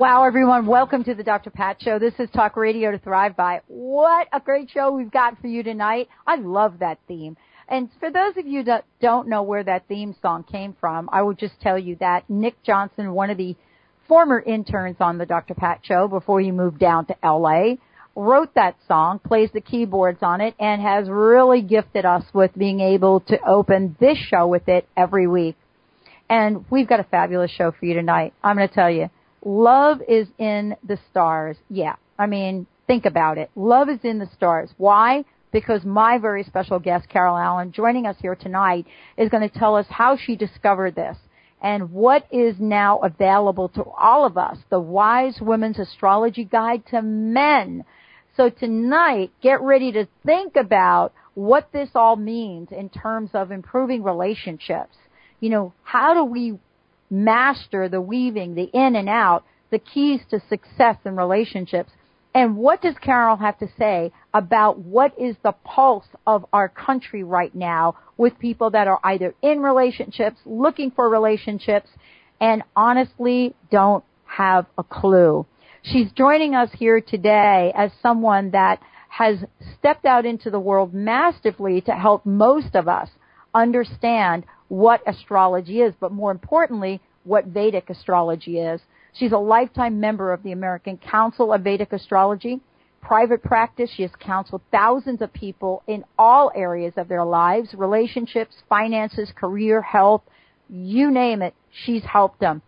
Wow, everyone, welcome to the Dr. Pat Show. This is Talk Radio to Thrive By. What a great show we've got for you tonight. I love that theme. And for those of you that don't know where that theme song came from, I will just tell you that Nick Johnson, one of the former interns on the Dr. Pat Show before he moved down to LA, wrote that song, plays the keyboards on it, and has really gifted us with being able to open this show with it every week. And we've got a fabulous show for you tonight. I'm going to tell you love is in the stars. Yeah. I mean, think about it. Love is in the stars. Why? Because my very special guest, Carol Allen, joining us here tonight, is going to tell us how she discovered this and what is now available to all of us, the Wise Women's Astrology Guide to Men. So tonight, get ready to think about what this all means in terms of improving relationships. You know, how do we master the weaving, the in and out, the keys to success in relationships. And what does Carol have to say about what is the pulse of our country right now with people that are either in relationships, looking for relationships, and honestly don't have a clue. She's joining us here today as someone that has stepped out into the world masterfully to help most of us understand what astrology is, but more importantly, what Vedic astrology is. She's a lifetime member of the American Council of Vedic Astrology. Private practice, she has counseled thousands of people in all areas of their lives, relationships, finances, career, health, you name it, she's helped them.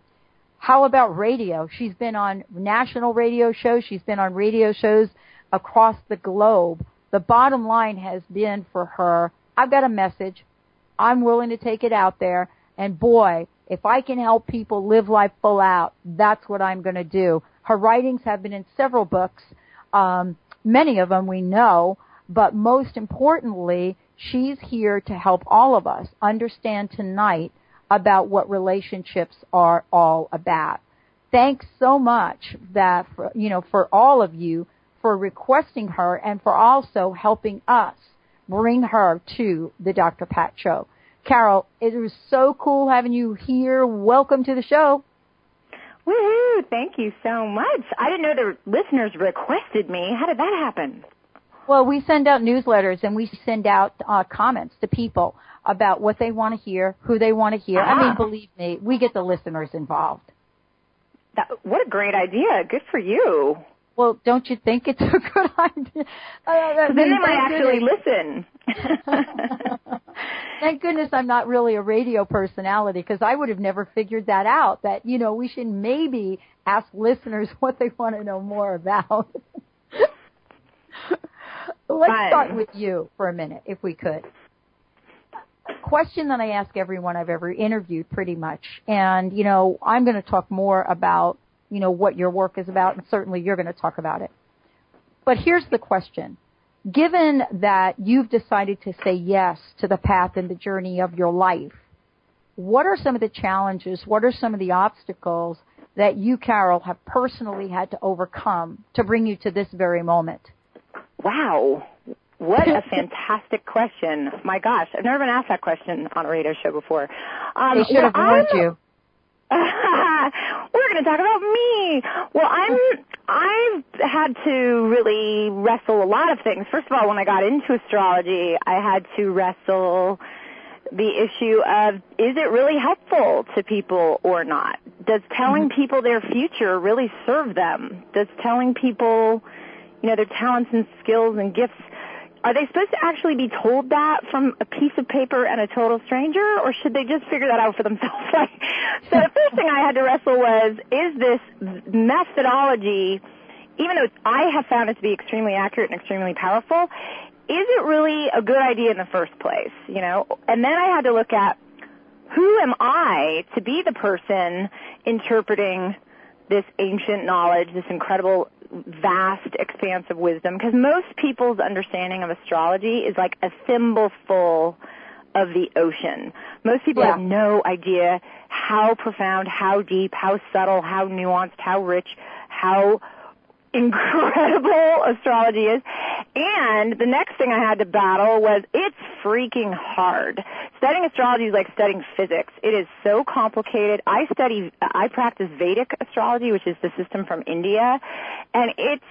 How about radio? She's been on national radio shows, she's been on radio shows across the globe. The bottom line has been for her, I've got a message, I'm willing to take it out there. And boy, if I can help people live life full out, that's what I'm going to do. Her writings have been in several books. Um, many of them we know, but most importantly, she's here to help all of us understand tonight about what relationships are all about. Thanks so much that for, you know for all of you for requesting her and for also helping us bring her to the Dr. Pat Show. Carol, it was so cool having you here. Welcome to the show. Woohoo! Thank you so much. I didn't know the listeners requested me. How did that happen? Well, we send out newsletters and we send out uh, comments to people about what they want to hear, who they want to hear. I mean, ah. believe me, we get the listeners involved. That, what a great idea. Good for you. Well, don't you think it's a good idea? Uh, then they might actually listen. Thank goodness I'm not really a radio personality because I would have never figured that out. That you know we should maybe ask listeners what they want to know more about. Let's Fine. start with you for a minute, if we could. Question that I ask everyone I've ever interviewed, pretty much, and you know I'm going to talk more about you know, what your work is about, and certainly you're going to talk about it. But here's the question. Given that you've decided to say yes to the path and the journey of your life, what are some of the challenges, what are some of the obstacles that you, Carol, have personally had to overcome to bring you to this very moment? Wow. What a fantastic question. My gosh, I've never been asked that question on a radio show before. Um, they should have warned you. We're going to talk about me. Well, I'm I've had to really wrestle a lot of things. First of all, when I got into astrology, I had to wrestle the issue of is it really helpful to people or not? Does telling mm-hmm. people their future really serve them? Does telling people, you know, their talents and skills and gifts are they supposed to actually be told that from a piece of paper and a total stranger, or should they just figure that out for themselves? so the first thing I had to wrestle was, is this methodology, even though I have found it to be extremely accurate and extremely powerful, is it really a good idea in the first place? You know, and then I had to look at who am I to be the person interpreting this ancient knowledge, this incredible vast expanse of wisdom because most people's understanding of astrology is like a thimbleful of the ocean. Most people Yeah. have no idea how profound, how deep, how subtle, how nuanced, how rich, how incredible astrology is. And the next thing I had to battle was it's freaking hard. Studying astrology is like studying physics. It is so complicated. I study, I practice Vedic astrology, which is the system from India, and it's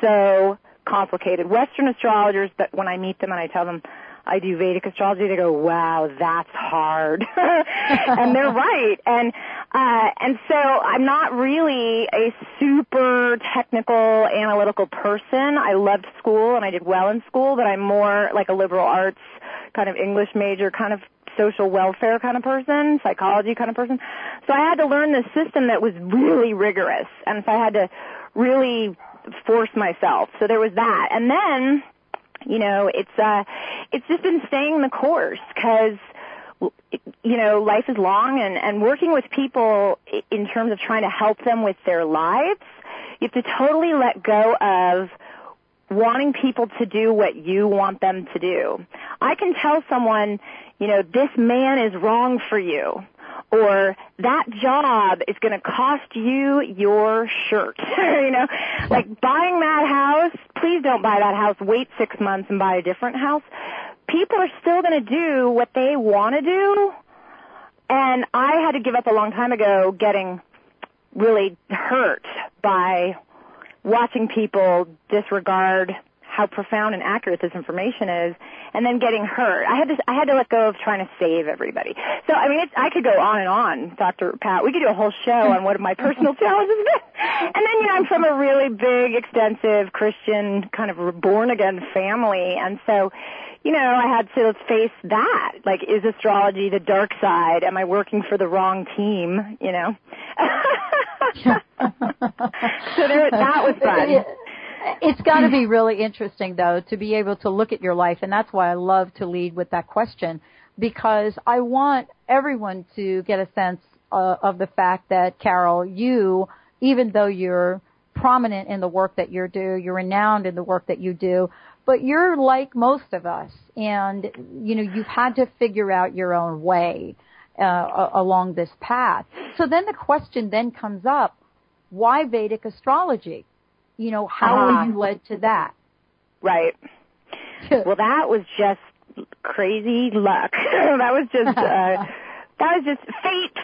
so complicated. Western astrologers, that when I meet them and I tell them I do Vedic astrology, they go, "Wow, that's hard," and they're right. And uh, and so I'm not really a super technical, analytical person. I loved school and I did well in school, but I'm more like a liberal arts kind of English major, kind of social welfare kind of person, psychology kind of person. So I had to learn this system that was really rigorous, and so I had to really force myself. So there was that, and then you know, it's uh, it's just been staying the course because you know life is long and and working with people in terms of trying to help them with their lives you have to totally let go of wanting people to do what you want them to do. I can tell someone you know this man is wrong for you or that job is going to cost you your shirt. you know, like buying that house, please don't buy that house. Wait six months and buy a different house. People are still going to do what they want to do. And I had to give up a long time ago getting really hurt by watching people disregard how profound and accurate this information is and then getting hurt. I had to I had to let go of trying to save everybody. So I mean it's, I could go on and on, Dr. Pat. We could do a whole show on what my personal challenges have. And then you know I'm from a really big extensive Christian kind of born again family and so you know, I had to face that. Like, is astrology the dark side? Am I working for the wrong team? You know. so there, that was fun. It's got to be really interesting, though, to be able to look at your life, and that's why I love to lead with that question, because I want everyone to get a sense uh, of the fact that, Carol, you, even though you're prominent in the work that you do, you're renowned in the work that you do, but you're like most of us, and you know you've had to figure out your own way uh, along this path. So then the question then comes up: Why Vedic astrology? You know, how Ah. were you led to that? Right. Well, that was just crazy luck. that was just uh, that was just fate.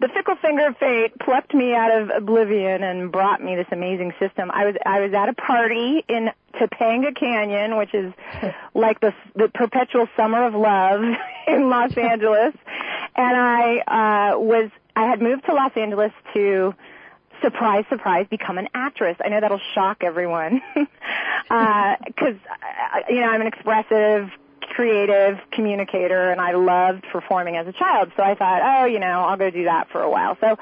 The fickle finger of fate plucked me out of oblivion and brought me this amazing system. I was I was at a party in Topanga Canyon, which is like the the perpetual summer of love in Los Angeles, and I uh, was I had moved to Los Angeles to surprise, surprise, become an actress. I know that'll shock everyone because uh, you know I'm an expressive, creative communicator, and I loved performing as a child. So I thought, oh, you know, I'll go do that for a while. So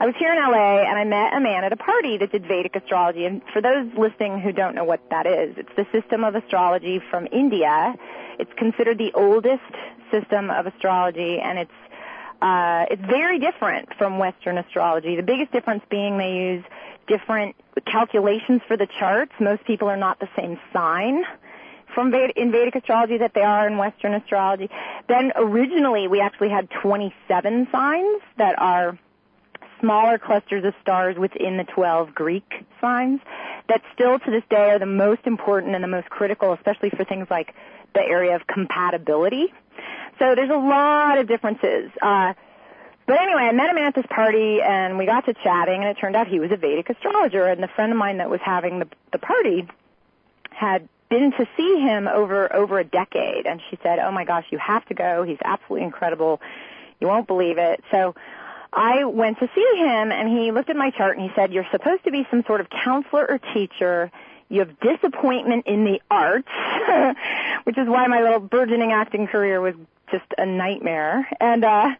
I was here in LA, and I met a man at a party that did Vedic astrology. And for those listening who don't know what that is, it's the system of astrology from India. It's considered the oldest system of astrology, and it's uh, it's very different from Western astrology. The biggest difference being they use different calculations for the charts. Most people are not the same sign from Ved- in Vedic astrology that they are in Western astrology. Then originally we actually had 27 signs that are smaller clusters of stars within the 12 Greek signs that still to this day are the most important and the most critical, especially for things like the area of compatibility. So there's a lot of differences. Uh, but anyway, I met him at this party and we got to chatting and it turned out he was a Vedic astrologer and the friend of mine that was having the, the party had been to see him over, over a decade and she said, oh my gosh, you have to go. He's absolutely incredible. You won't believe it. So I went to see him and he looked at my chart and he said, you're supposed to be some sort of counselor or teacher. You have disappointment in the arts, which is why my little burgeoning acting career was just a nightmare. And uh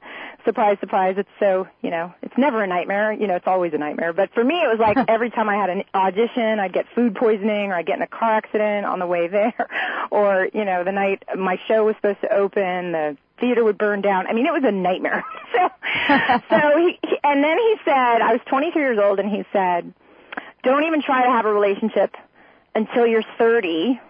surprise, surprise, it's so, you know, it's never a nightmare. You know, it's always a nightmare. But for me, it was like every time I had an audition, I'd get food poisoning or I'd get in a car accident on the way there. Or, you know, the night my show was supposed to open, the theater would burn down. I mean, it was a nightmare. so, so he, he, and then he said, I was 23 years old and he said, don't even try to have a relationship until you're 30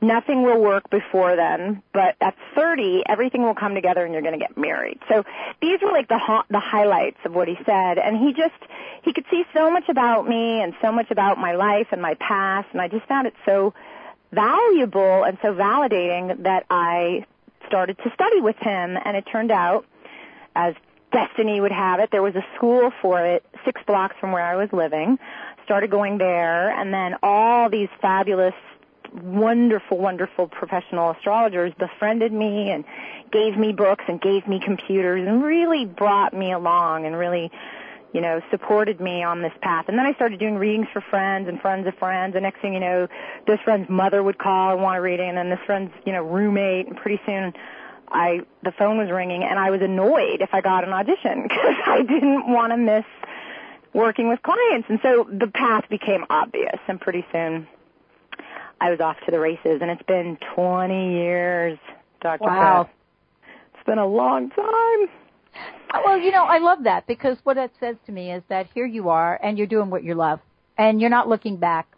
nothing will work before then, but at 30, everything will come together and you're going to get married. So these were like the ha- the highlights of what he said, and he just he could see so much about me and so much about my life and my past, and I just found it so valuable and so validating that I started to study with him, and it turned out as destiny would have it, there was a school for it six blocks from where I was living. Started going there, and then all these fabulous wonderful, wonderful professional astrologers befriended me and gave me books and gave me computers and really brought me along and really, you know, supported me on this path. And then I started doing readings for friends and friends of friends. And next thing you know, this friend's mother would call and want a reading, and then this friend's, you know, roommate. And pretty soon, I the phone was ringing, and I was annoyed if I got an audition because I didn't want to miss working with clients. And so the path became obvious, and pretty soon I was off to the races, and it's been 20 years, Dr. Wow. Pat. It's been a long time. Uh, well, you know, I love that because what it says to me is that here you are and you're doing what you love and you're not looking back.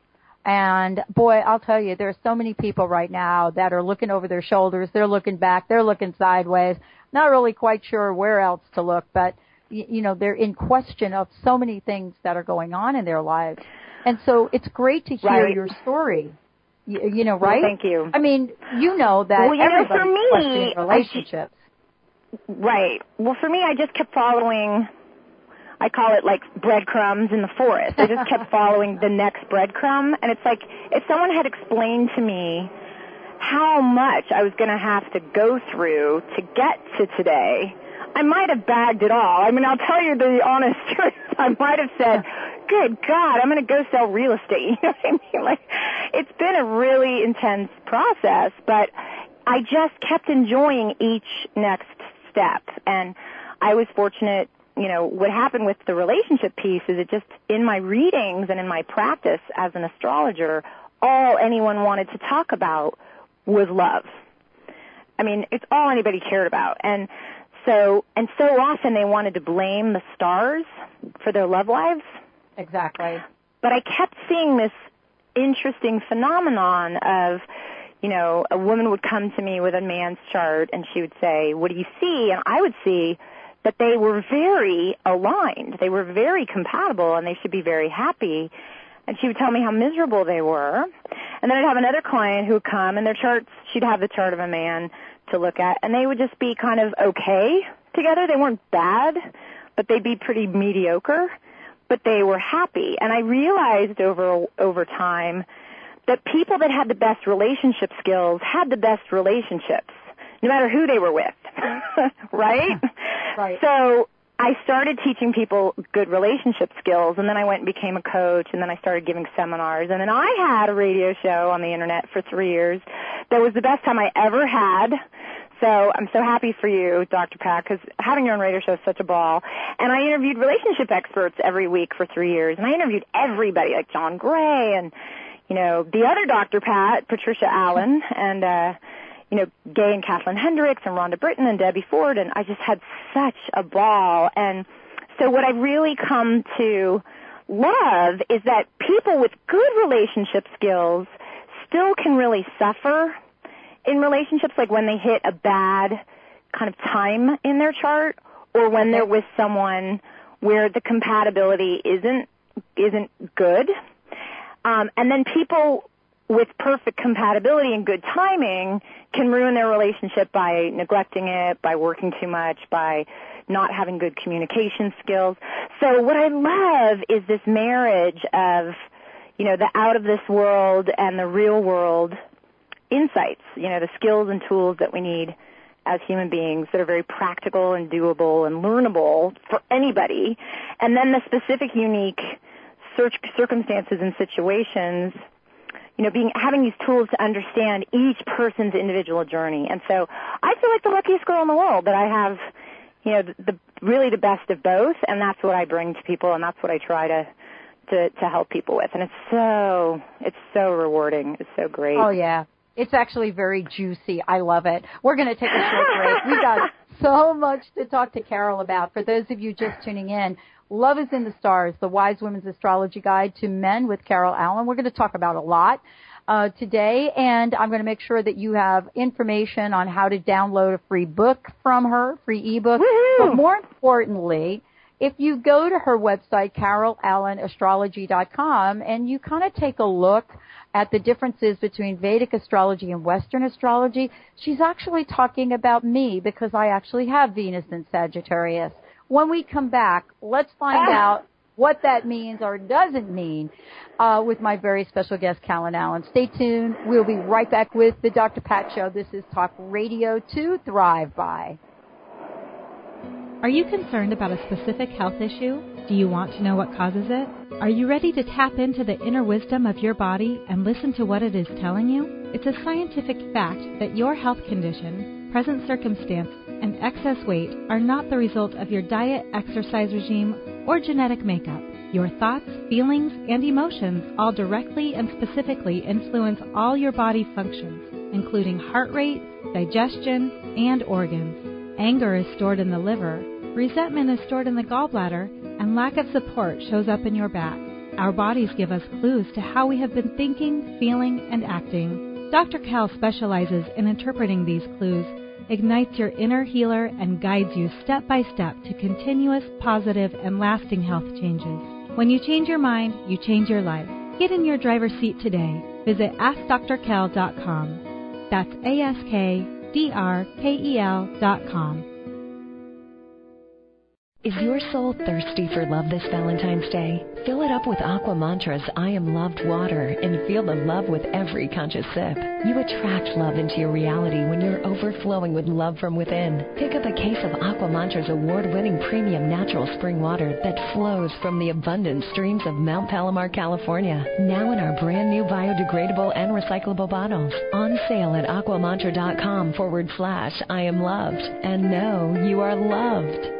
And boy, I'll tell you, there are so many people right now that are looking over their shoulders. They're looking back. They're looking sideways. Not really quite sure where else to look, but you know, they're in question of so many things that are going on in their lives. And so it's great to hear Right. your story. You, you know, right? Well, thank you. I mean, you know that Well, you know, for me, questioning relationships. Right. Well, for me, I just kept following. I call it like breadcrumbs in the forest. I just kept following the next breadcrumb, and it's like if someone had explained to me how much I was going to have to go through to get to today, I might have bagged it all. I mean, I'll tell you the honest truth. I might have said, "Good God, I'm going to go sell real estate." You know what I mean? Like, it's been a really intense process, but I just kept enjoying each next step, and I was fortunate. You know, what happened with the relationship piece is it just in my readings and in my practice as an astrologer, all anyone wanted to talk about was love. I mean, it's all anybody cared about. And so, and so often they wanted to blame the stars for their love lives. Exactly. But I kept seeing this interesting phenomenon of, you know, a woman would come to me with a man's chart and she would say, what do you see? And I would see that they were very aligned. They were very compatible and they should be very happy. And she would tell me how miserable they were. And then I'd have another client who would come and their charts, she'd have the chart of a man to look at and they would just be kind of okay together. They weren't bad, but they'd be pretty mediocre, but they were happy. And I realized over, over time that people that had the best relationship skills had the best relationships, no matter who they were with. right? Right. So I started teaching people good relationship skills and then I went and became a coach and then I started giving seminars and then I had a radio show on the internet for three years that was the best time I ever had. So I'm so happy for you, Dr. Pat, because having your own radio show is such a ball. And I interviewed relationship experts every week for three years, and I interviewed everybody, like John Gray and, you know, the other Dr. Pat, Patricia Allen, and, uh, you know, Gay and Kathleen Hendricks and Rhonda Britten and Debbie Ford, and I just had such a ball. And so what I've really come to love is that people with good relationship skills still can really suffer in relationships, like when they hit a bad kind of time in their chart, or when they're with someone where the compatibility isn't isn't good. Um, and then people with perfect compatibility and good timing can ruin their relationship by neglecting it, by working too much, by not having good communication skills. So what I love is this marriage of, you know, the out of this world and the real world insights, you know, the skills and tools that we need as human beings that are very practical and doable and learnable for anybody. And then the specific unique cir- circumstances and situations, you know, being having these tools to understand each person's individual journey. And so I feel like the luckiest girl in the world that I have, you know, the, the really the best of both, and that's what I bring to people, and that's what I try to to to help people with. And it's so it's so rewarding. It's so great. Oh yeah. It's actually very juicy. I love it. We're going to take a short break. We got so much to talk to Carol about. For those of you just tuning in, Love is in the Stars, the Wise Women's Astrology Guide to Men with Carol Allen. We're going to talk about a lot uh, today, and I'm going to make sure that you have information on how to download a free book from her, free ebook. Woo-hoo! But more importantly, if you go to her website, carolallenastrology.com, and you kind of take a look at the differences between Vedic astrology and Western astrology, she's actually talking about me because I actually have Venus in Sagittarius. When we come back, let's find Ah. out what that means or doesn't mean uh, with my very special guest, Carol Allen. Stay tuned. We'll be right back with the Dr. Pat Show. This is Talk Radio to Thrive By. Are you concerned about a specific health issue? Do you want to know what causes it? Are you ready to tap into the inner wisdom of your body and listen to what it is telling you? It's a scientific fact that your health condition, present circumstance, and excess weight are not the result of your diet, exercise regime, or genetic makeup. Your thoughts, feelings, and emotions all directly and specifically influence all your body functions, including heart rate, digestion, and organs. Anger is stored in the liver, resentment is stored in the gallbladder, and lack of support shows up in your back. Our bodies give us clues to how we have been thinking, feeling, and acting. Dr. Kel specializes in interpreting these clues, ignites your inner healer, and guides you step by step to continuous, positive, and lasting health changes. When you change your mind, you change your life. Get in your driver's seat today. Visit AskDrKel.com. That's A-S-K-D-R-K-E-L dot com. Is your soul thirsty for love this Valentine's Day? Fill it up with Aqua Mantra's I Am Loved water and feel the love with every conscious sip. You attract love into your reality when you're overflowing with love from within. Pick up a case of Aqua Mantra's award-winning premium natural spring water that flows from the abundant streams of Mount Palomar, California. Now in our brand new biodegradable and recyclable bottles. On sale at aquamantra.com forward slash I am loved. And know you are loved.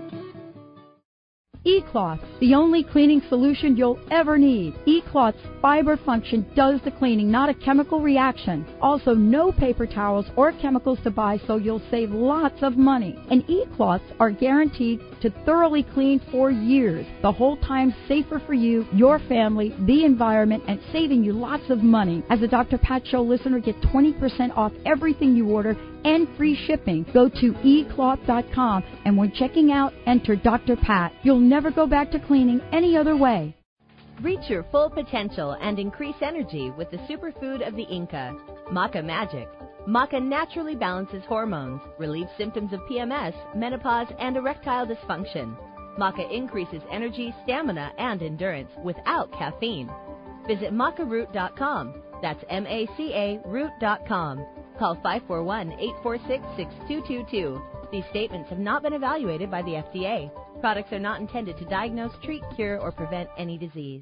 E-Cloth, the only cleaning solution you'll ever need. E-Cloth's fiber function does the cleaning, not a chemical reaction. Also, no paper towels or chemicals to buy, so you'll save lots of money. And E-Cloths are guaranteed to thoroughly clean for years, the whole time safer for you, your family, the environment, and saving you lots of money. As a Dr. Pat Show listener, get 20% off everything you order and free shipping. Go to ecloth.com and when checking out, enter Dr. Pat. You'll never go back to cleaning any other way. Reach your full potential and increase energy with the superfood of the Inca, Maca Magic. Maca naturally balances hormones, relieves symptoms of PMS, menopause, and erectile dysfunction. Maca increases energy, stamina, and endurance without caffeine. Visit macaroot.com. That's M-A-C-A root.com. Call 541-846-6222. These statements have not been evaluated by the FDA. Products are not intended to diagnose, treat, cure, or prevent any disease.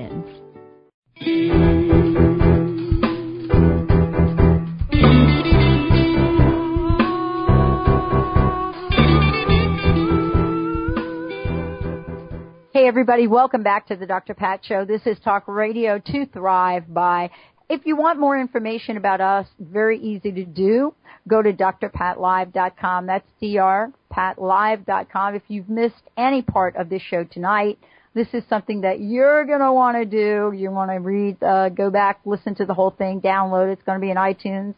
Hey everybody, welcome back to the Dr. Pat Show. This is Talk Radio to Thrive by. If you want more information about us, very easy to do. Go to drpatlive.com. That's drpatlive.com. If you've missed any part of this show tonight, this is something that you're going to want to do. You want to read, uh, go back, listen to the whole thing, download. It's going to be in iTunes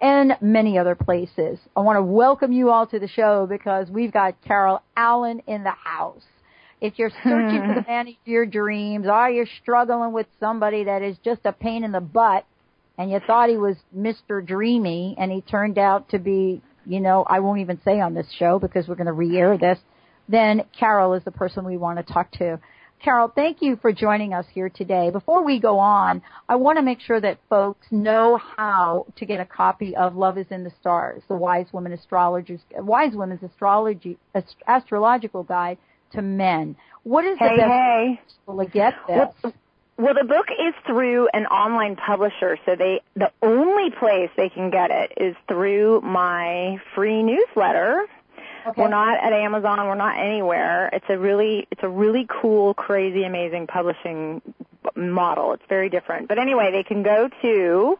and many other places. I want to welcome you all to the show because we've got Carol Allen in the house. If you're searching for the man of your dreams, or you're struggling with somebody that is just a pain in the butt, and you thought he was Mr. Dreamy, and he turned out to be, you know, I won't even say on this show because we're going to re-air this, then Carol is the person we want to talk to. Carol, thank you for joining us here today. Before we go on, I want to make sure that folks know how to get a copy of Love is in the Stars, the Wise Women Astrologers, Wise Women's Astrology, Astrological Guide to Men. What is hey, the best hey. way to get this? Well, well, the book is through an online publisher, so they the only place they can get it is through my free newsletter Okay. We're not at Amazon. We're not anywhere. It's a really, it's a really cool, crazy, amazing publishing model. It's very different. But anyway, they can go to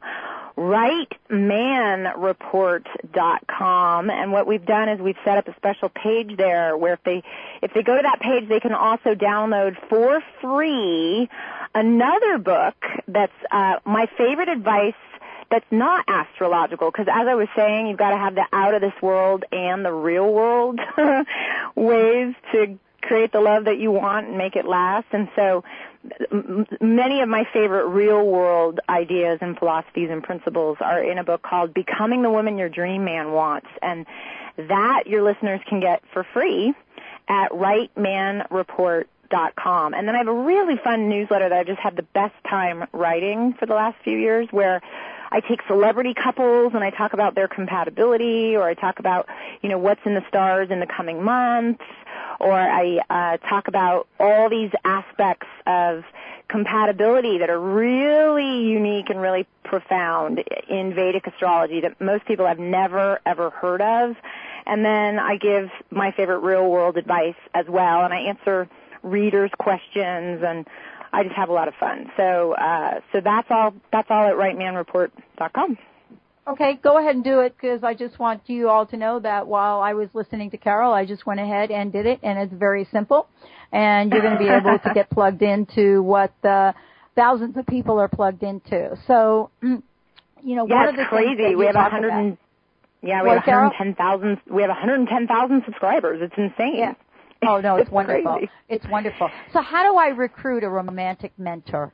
rightmanreport.com and what we've done is we've set up a special page there where if they if they go to that page they can also download for free another book that's uh my favorite advice that's not astrological because as I was saying, you've got to have the out of this world and the real world ways to create the love that you want and make it last. And so many of my favorite real world ideas and philosophies and principles are in a book called Becoming the Woman Your Dream Man Wants. And that your listeners can get for free at rightmanreport.com. And then I have a really fun newsletter that I've just had the best time writing for the last few years where I take celebrity couples and I talk about their compatibility or I talk about, you know, what's in the stars in the coming months or I uh, talk about all these aspects of compatibility that are really unique and really profound in Vedic astrology that most people have never ever heard of. And then I give my favorite real world advice as well and I answer readers' questions and I just have a lot of fun. So uh, so that's all that's all at rightmanreport.com. Okay, go ahead and do it because I just want you all to know that while I was listening to Carol, I just went ahead and did it, and it's very simple. And you're going to be able to get plugged into what uh, thousands of people are plugged into. So, you know, yeah, one of the crazy. We have a hundred and yeah, we What, have 110,000. We have 110,000 subscribers. It's insane. Yeah. Oh no, it's, It's wonderful. crazy. It's wonderful. So how do I recruit a romantic mentor?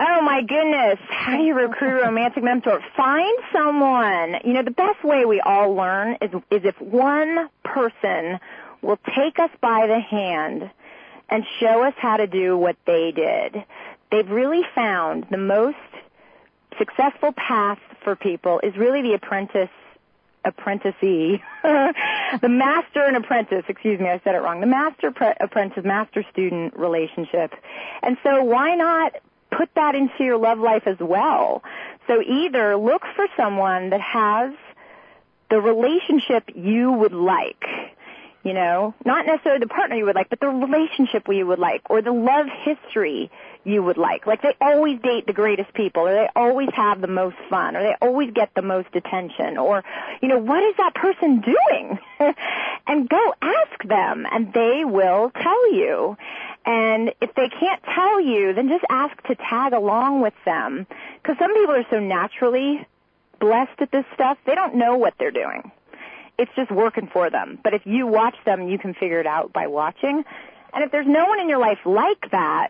Oh my goodness. How do you recruit a romantic mentor? Find someone. You know, the best way we all learn is, is if one person will take us by the hand and show us how to do what they did. They've really found the most successful path for people is really the apprentice apprenticee, the master and apprentice, excuse me, I said it wrong, the master pre- apprentice, master student relationship. And so why not put that into your love life as well? So either look for someone that has the relationship you would like. You know, not necessarily the partner you would like, but the relationship you would like, or the love history you would like. Like they always date the greatest people, or they always have the most fun, or they always get the most attention, or, you know, what is that person doing? and go ask them, and they will tell you. And if they can't tell you, then just ask to tag along with them. Because some people are so naturally blessed at this stuff, they don't know what they're doing it's just working for them. But if you watch them, you can figure it out by watching. And if there's no one in your life like that,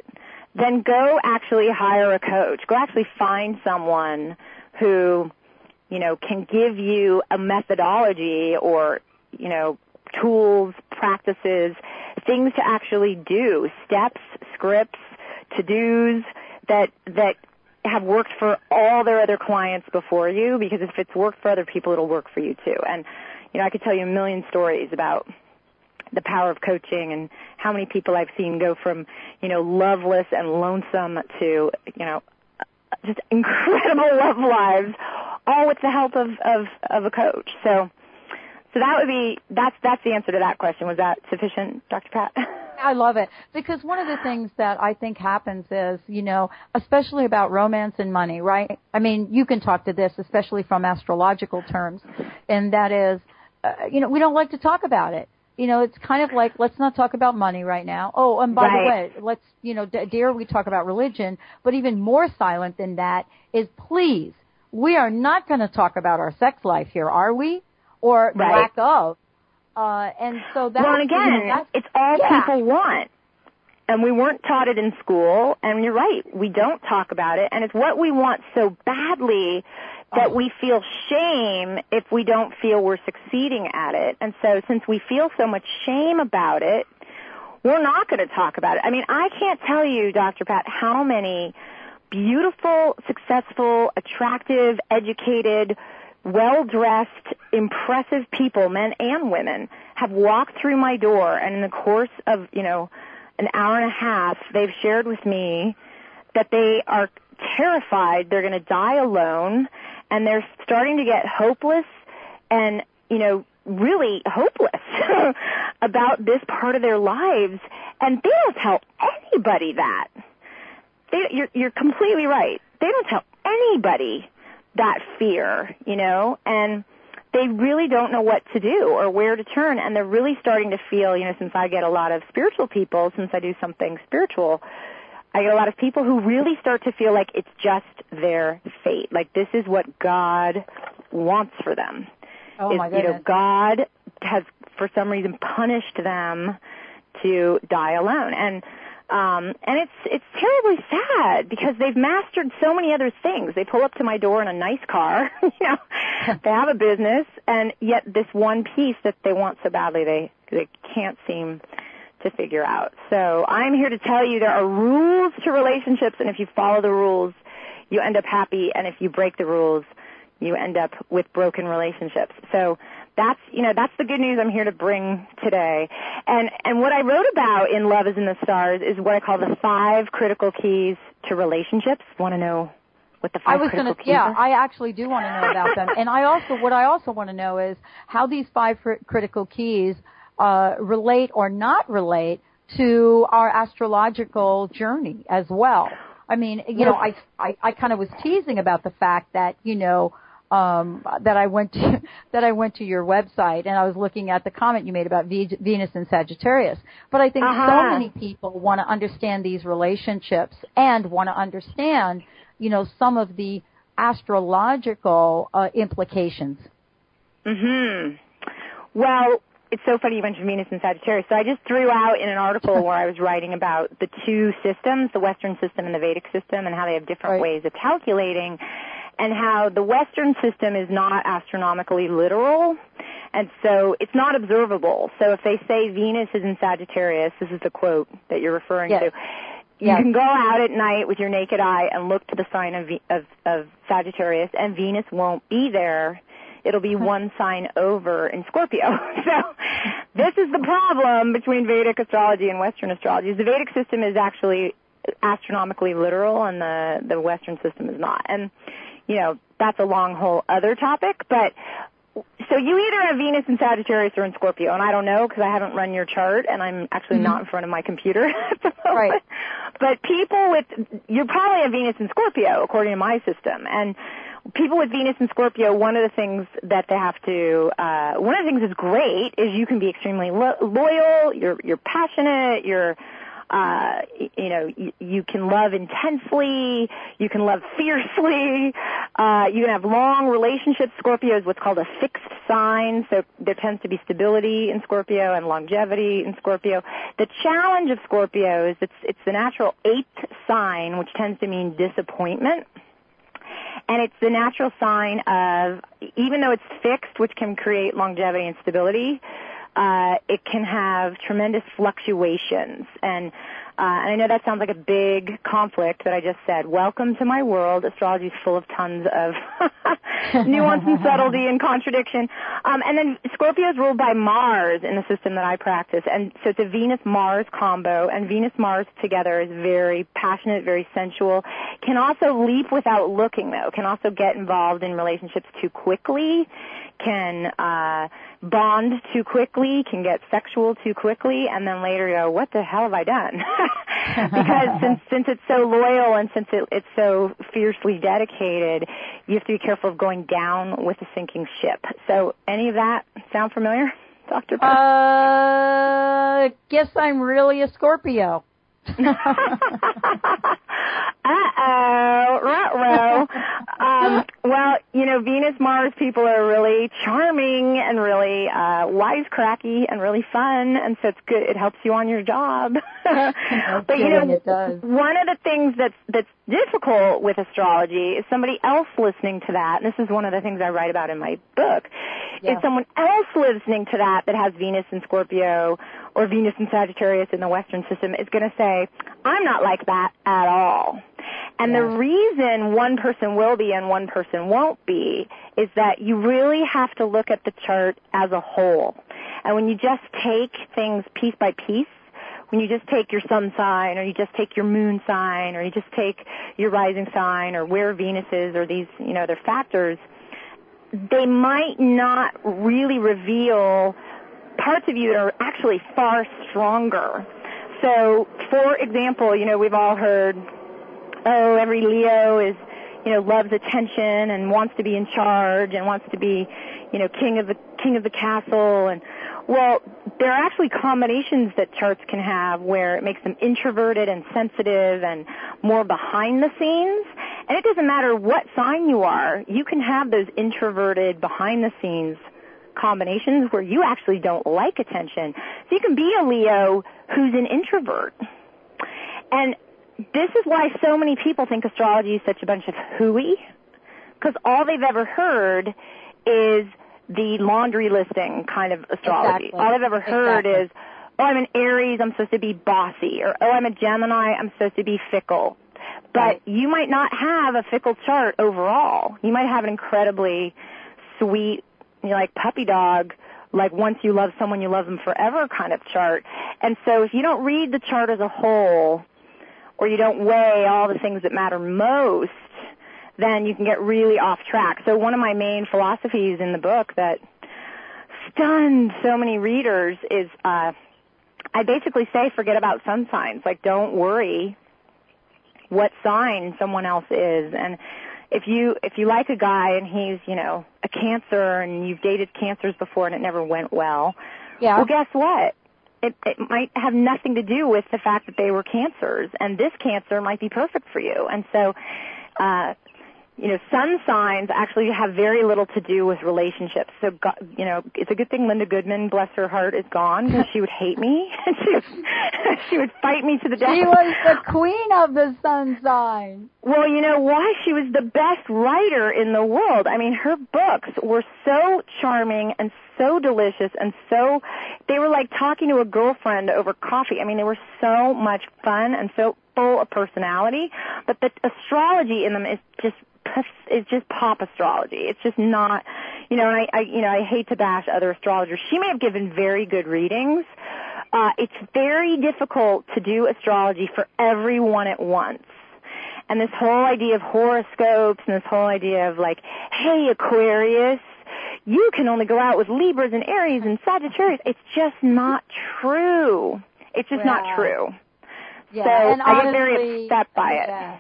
then go actually hire a coach. Go actually find someone who, you know, can give you a methodology or, you know, tools, practices, things to actually do, steps, scripts, to-dos that, that have worked for all their other clients before you because if it's worked for other people, it'll work for you too. And you know, I could tell you a million stories about the power of coaching and how many people I've seen go from, you know, loveless and lonesome to, you know, just incredible love lives, all with the help of, of, of a coach. So, so that would be, that's, that's the answer to that question. Was that sufficient, Dr. Pat? I love it because one of the things that I think happens is, you know, especially about romance and money, right? I mean, you can talk to this, especially from astrological terms, and that is, uh, you know, we don't like to talk about it. You know, it's kind of like let's not talk about money right now. Oh, and by right. the way, let's you know, dare we talk about religion? But even more silent than that is please, we are not going to talk about our sex life here, are we? Or right. lack of. Uh, and so that's well, and again, you know, it's all yeah. people want and we weren't taught it in school and you're right we don't talk about it and it's what we want so badly that oh. we feel shame if we don't feel we're succeeding at it. And so since we feel so much shame about it, we're not going to talk about it. I mean, I can't tell you, Dr. Pat, how many beautiful, successful, attractive, educated, well-dressed, impressive people, men and women, have walked through my door and in the course of, you know, an hour and a half, they've shared with me that they are terrified they're going to die alone and they're starting to get hopeless and, you know, really hopeless about this part of their lives and they don't tell anybody that. They, you're, you're completely right. They don't tell anybody that fear, you know, and they really don't know what to do or where to turn and they're really starting to feel, you know, since I get a lot of spiritual people, since I do something spiritual, I get a lot of people who really start to feel like it's just their fate. Like this is what God wants for them. Oh is, my goodness. You know, God has for some reason punished them to die alone. And um and it's it's terribly sad because they've mastered so many other things. They pull up to my door in a nice car, you know. they have a business and yet this one piece that they want so badly they they can't seem to figure out. So I'm here to tell you there are rules to relationships and if you follow the rules, you end up happy and if you break the rules, you end up with broken relationships. So that's, you know, that's the good news I'm here to bring today. And, and what I wrote about in Love is in the Stars is what I call the five critical keys to relationships. Want to know what the five I was critical gonna, keys yeah, are? I actually do want to know about them. And I also, what I also want to know is how these five cr- critical keys uh, relate or not relate to our astrological journey as well. I mean, you know, I I, I kind of was teasing about the fact that you know um, that I went to that I went to your website and I was looking at the comment you made about v- Venus and Sagittarius. But I think uh-huh. so many people want to understand these relationships and want to understand, you know, some of the astrological uh, implications. Mhm. Well, it's so funny you mentioned Venus and Sagittarius. So I just threw out in an article where I was writing about the two systems, the Western system and the Vedic system, and how they have different right. ways of calculating, and how the Western system is not astronomically literal, and so it's not observable. So if they say Venus is in Sagittarius, this is the quote that you're referring yes. to. You yes. can go out at night with your naked eye and look to the sign of, of, of Sagittarius, and Venus won't be there it'll be one sign over in Scorpio. So this is the problem between Vedic astrology and Western astrology. The Vedic system is actually astronomically literal and the, the Western system is not. And, you know, that's a long whole other topic, but so you either have Venus in Sagittarius or in Scorpio, and I don't know because I haven't run your chart, and I'm actually Mm-hmm. not in front of my computer at the moment. Right. But people with you probably have Venus in Scorpio according to my system, and people with Venus in Scorpio, one of the things that they have to, uh, one of the things that's great is you can be extremely lo- loyal. You're you're passionate. You're uh, you know, you, you can love intensely, you can love fiercely, uh, you can have long relationships. Scorpio is what's called a fixed sign, so there tends to be stability in Scorpio and longevity in Scorpio. The challenge of Scorpio is it's, it's the natural eighth sign, which tends to mean disappointment. And it's the natural sign of, even though it's fixed, which can create longevity and stability, uh, it can have tremendous fluctuations. And, uh, and I know that sounds like a big conflict that I just said. Welcome to my world. Astrology is full of tons of nuance and subtlety and contradiction. Um, and then Scorpio is ruled by Mars in the system that I practice. And so it's a Venus-Mars combo. And Venus-Mars together is very passionate, very sensual. Can also leap without looking though. Can also get involved in relationships too quickly. Can, uh, bond too quickly, can get sexual too quickly, and then later go, what the hell have I done? because since, since it's so loyal and since it, it's so fiercely dedicated, you have to be careful of going down with a sinking ship. So any of that sound familiar. Pat? Uh, guess I'm really a Scorpio. Uh-oh, ruh-roh. Um, well, you know, Venus Mars people are really charming and really uh, wisecracky and really fun, and so it's good. It helps you on your job. but you know, one of the things that's that's difficult with astrology is somebody else listening to that. And this is one of the things I write about in my book. Yeah. Is someone else listening to that that has Venus in Scorpio or Venus in Sagittarius in the Western system is going to say, "I'm not like that at all." And the reason one person will be and one person won't be is that you really have to look at the chart as a whole. And when you just take things piece by piece, when you just take your sun sign or you just take your moon sign or you just take your rising sign or where Venus is or these, you know, other factors, they might not really reveal parts of you that are actually far stronger. So, for example, you know, we've all heard, oh, every Leo is, you know, loves attention and wants to be in charge and wants to be, you know, king of the king of the castle and well, there are actually combinations that charts can have where it makes them introverted and sensitive and more behind the scenes. And it doesn't matter what sign you are, you can have those introverted behind the scenes combinations where you actually don't like attention. So you can be a Leo who's an introvert. And this is why so many people think astrology is such a bunch of hooey, because all they've ever heard is the laundry listing kind of astrology. Exactly. All they've ever heard Exactly. is, oh, I'm an Aries, I'm supposed to be bossy, or oh, I'm a Gemini, I'm supposed to be fickle. But Right. you might not have a fickle chart overall. You might have an incredibly sweet, you know, like puppy dog, like once you love someone, you love them forever kind of chart. And so if you don't read the chart as a whole, or you don't weigh all the things that matter most, then you can get really off track. So one of my main philosophies in the book that stunned so many readers is uh I basically say forget about sun signs. Like don't worry what sign someone else is and if you if you like a guy and he's, you know, cancer and you've dated cancers before and it never went well, Yeah. well guess what? It, it might have nothing to do with the fact that they were cancers and this cancer might be perfect for you. And so uh you know, sun signs actually have very little to do with relationships. So, you know, it's a good thing Linda Goodman, bless her heart, is gone because she would hate me. and she, would, she would fight me to the death. She was the queen of the sun sign. Well, you know why? She was the best writer in the world. I mean, her books were so charming and so delicious and so, they were like talking to a girlfriend over coffee. I mean, they were so much fun and so full of personality. But the astrology in them is just, it's just pop astrology. It's just not, you know, and I, I, you know, I hate to bash other astrologers. She may have given very good readings. Uh, it's very difficult to do astrology for everyone at once. And this whole idea of horoscopes and this whole idea of like, hey Aquarius, you can only go out with Libras and Aries and Sagittarius. It's just not true. It's just not true. Yeah, so and I get honestly, very upset by it. Yeah.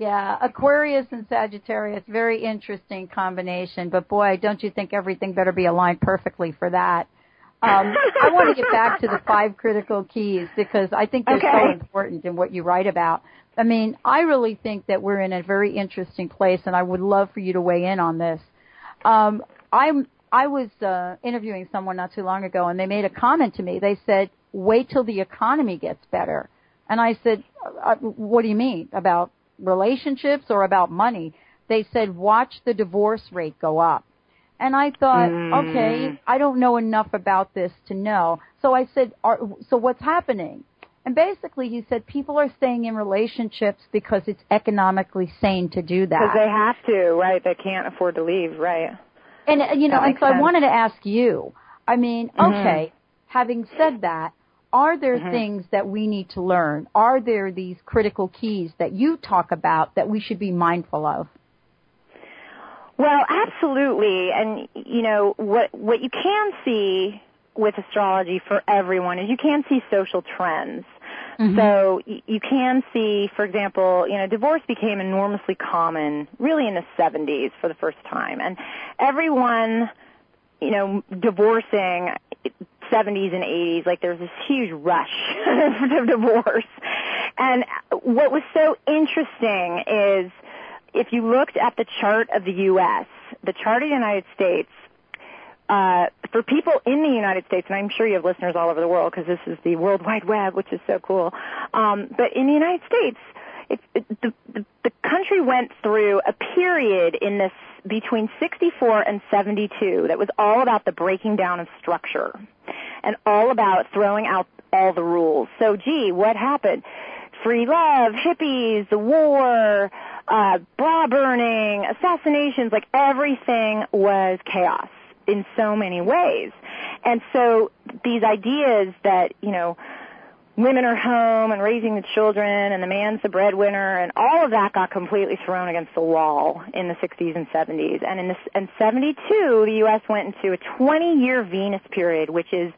Yeah, Aquarius and Sagittarius, very interesting combination. But boy, don't you think everything better be aligned perfectly for that? Um, I want to get back to the five critical keys because I think they're Okay. so important in what you write about. I mean, I really think that we're in a very interesting place, and I would love for you to weigh in on this. Um, I'm I was uh, interviewing someone not too long ago, and they made a comment to me. They said, "Wait till the economy gets better," and I said, uh, "What do you mean about relationships or about money?" They said, "Watch the divorce rate go up." And I thought, Mm. okay, I don't know enough about this to know. So I said, Are, so what's happening? And basically he said people are staying in relationships because it's economically sane to do that. Because they have to, right? They can't afford to leave, right? And uh, you know, and so I wanted to ask you. I mean, Mhm. okay, having said that, are there Mhm. things that we need to learn? Are there these critical keys that you talk about that we should be mindful of? Well, absolutely. And you know, what what you can see with astrology for everyone is you can see social trends. So y- you can see, for example, you know, divorce became enormously common really in the 70s for the first time. And everyone, you know, divorcing 70s and 80s, like there was this huge rush of divorce. And what was so interesting is if you looked at the chart of the U.S., the chart of the United States, uh, for people in the United States, and I'm sure you have listeners all over the world because this is the World Wide Web, which is so cool. Um, but in the United States, it, it, the, the, the country went through a period in this between 64 and 72 that was all about the breaking down of structure and all about throwing out all the rules. So, gee, what happened? Free love, hippies, the war, uh, bra burning, assassinations, like everything was chaos in so many ways. And so these ideas that, you know, women are home and raising the children and the man's the breadwinner and all of that got completely thrown against the wall in the 60s and 70s. And in the, in 72, the U.S. went into a 20 year Venus period, which is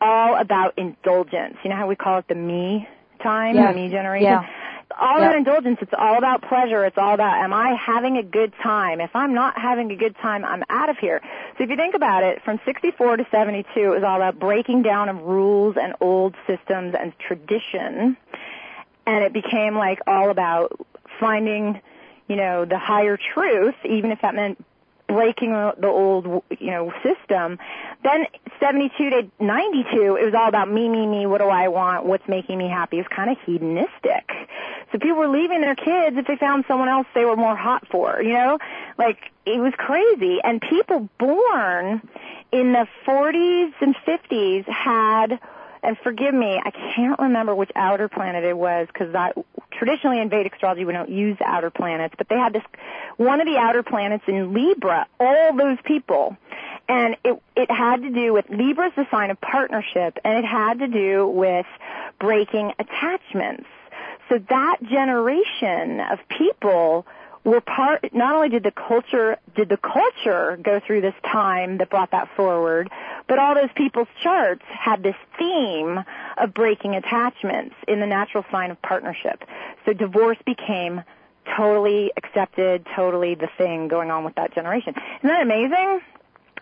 all about indulgence. You know how we call it the me time, Yes. the me generation? Yeah. All Yep. about indulgence. It's all about pleasure. It's all about, am I having a good time? If I'm not having a good time, I'm out of here. So if you think about it, from 64 to 72, it was all about breaking down of rules and old systems and tradition. And it became like all about finding, you know, the higher truth, even if that meant breaking the old, you know, system. Then 72 to 92, it was all about me, me, me. What do I want? What's making me happy? It's kind of hedonistic. So people were leaving their kids if they found someone else they were more hot for, you know? Like, it was crazy. And people born in the 40s and 50s had and forgive me, I can't remember which outer planet it was because traditionally in Vedic astrology we don't use outer planets, but they had this one of the outer planets in Libra. All those people, and it it had to do with Libra's the sign of partnership, and it had to do with breaking attachments. So that generation of people were part not only did the culture did the culture go through this time that brought that forward but all those people's charts had this theme of breaking attachments in the natural sign of partnership so divorce became totally accepted totally the thing going on with that generation isn't that amazing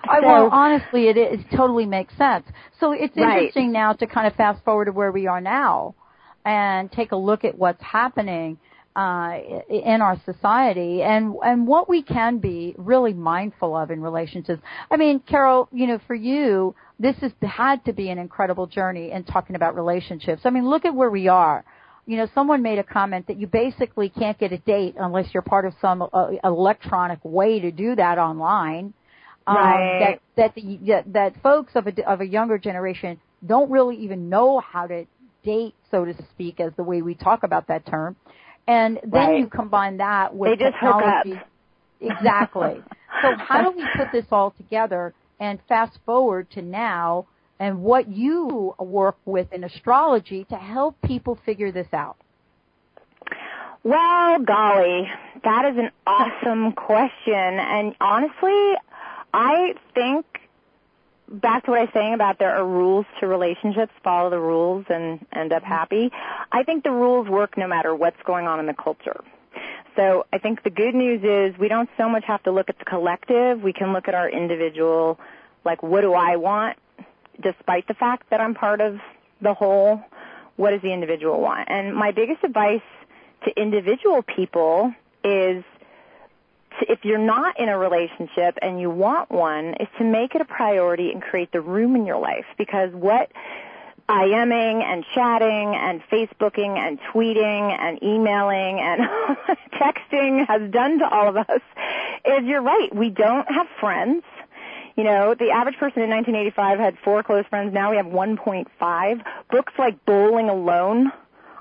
I, So- well, honestly, it, it totally makes sense. So it's Right. interesting now to kind of fast forward to where we are now and take a look at what's happening uh, in our society and and what we can be really mindful of in relationships. I mean, Carol, you know, for you, this has had to be an incredible journey in talking about relationships. I mean, look at where we are. You know, someone made a comment that you basically can't get a date unless you're part of some uh, electronic way to do that online um, Right. that that the, that that folks of a of a younger generation don't really even know how to date, so to speak, as the way we talk about that term. And then Right. you combine that with They just hook up. technology. Exactly. so how do we put this all together and fast forward to now and what you work with in astrology to help people figure this out? Well, golly, that is an awesome question. And honestly, I think back to what I was saying about there are rules to relationships, follow the rules and end up happy. I think the rules work no matter what's going on in the culture. So I think the good news is we don't so much have to look at the collective, we can look at our individual, like what do I want, despite the fact that I'm part of the whole, what does the individual want? And my biggest advice to individual people is if you're not in a relationship and you want one, is to make it a priority and create the room in your life because what IMing and chatting and Facebooking and tweeting and emailing and texting has done to all of us is you're right. We don't have friends. You know, the average person in 1985 had four close friends. Now we have 1.5. Books like Bowling Alone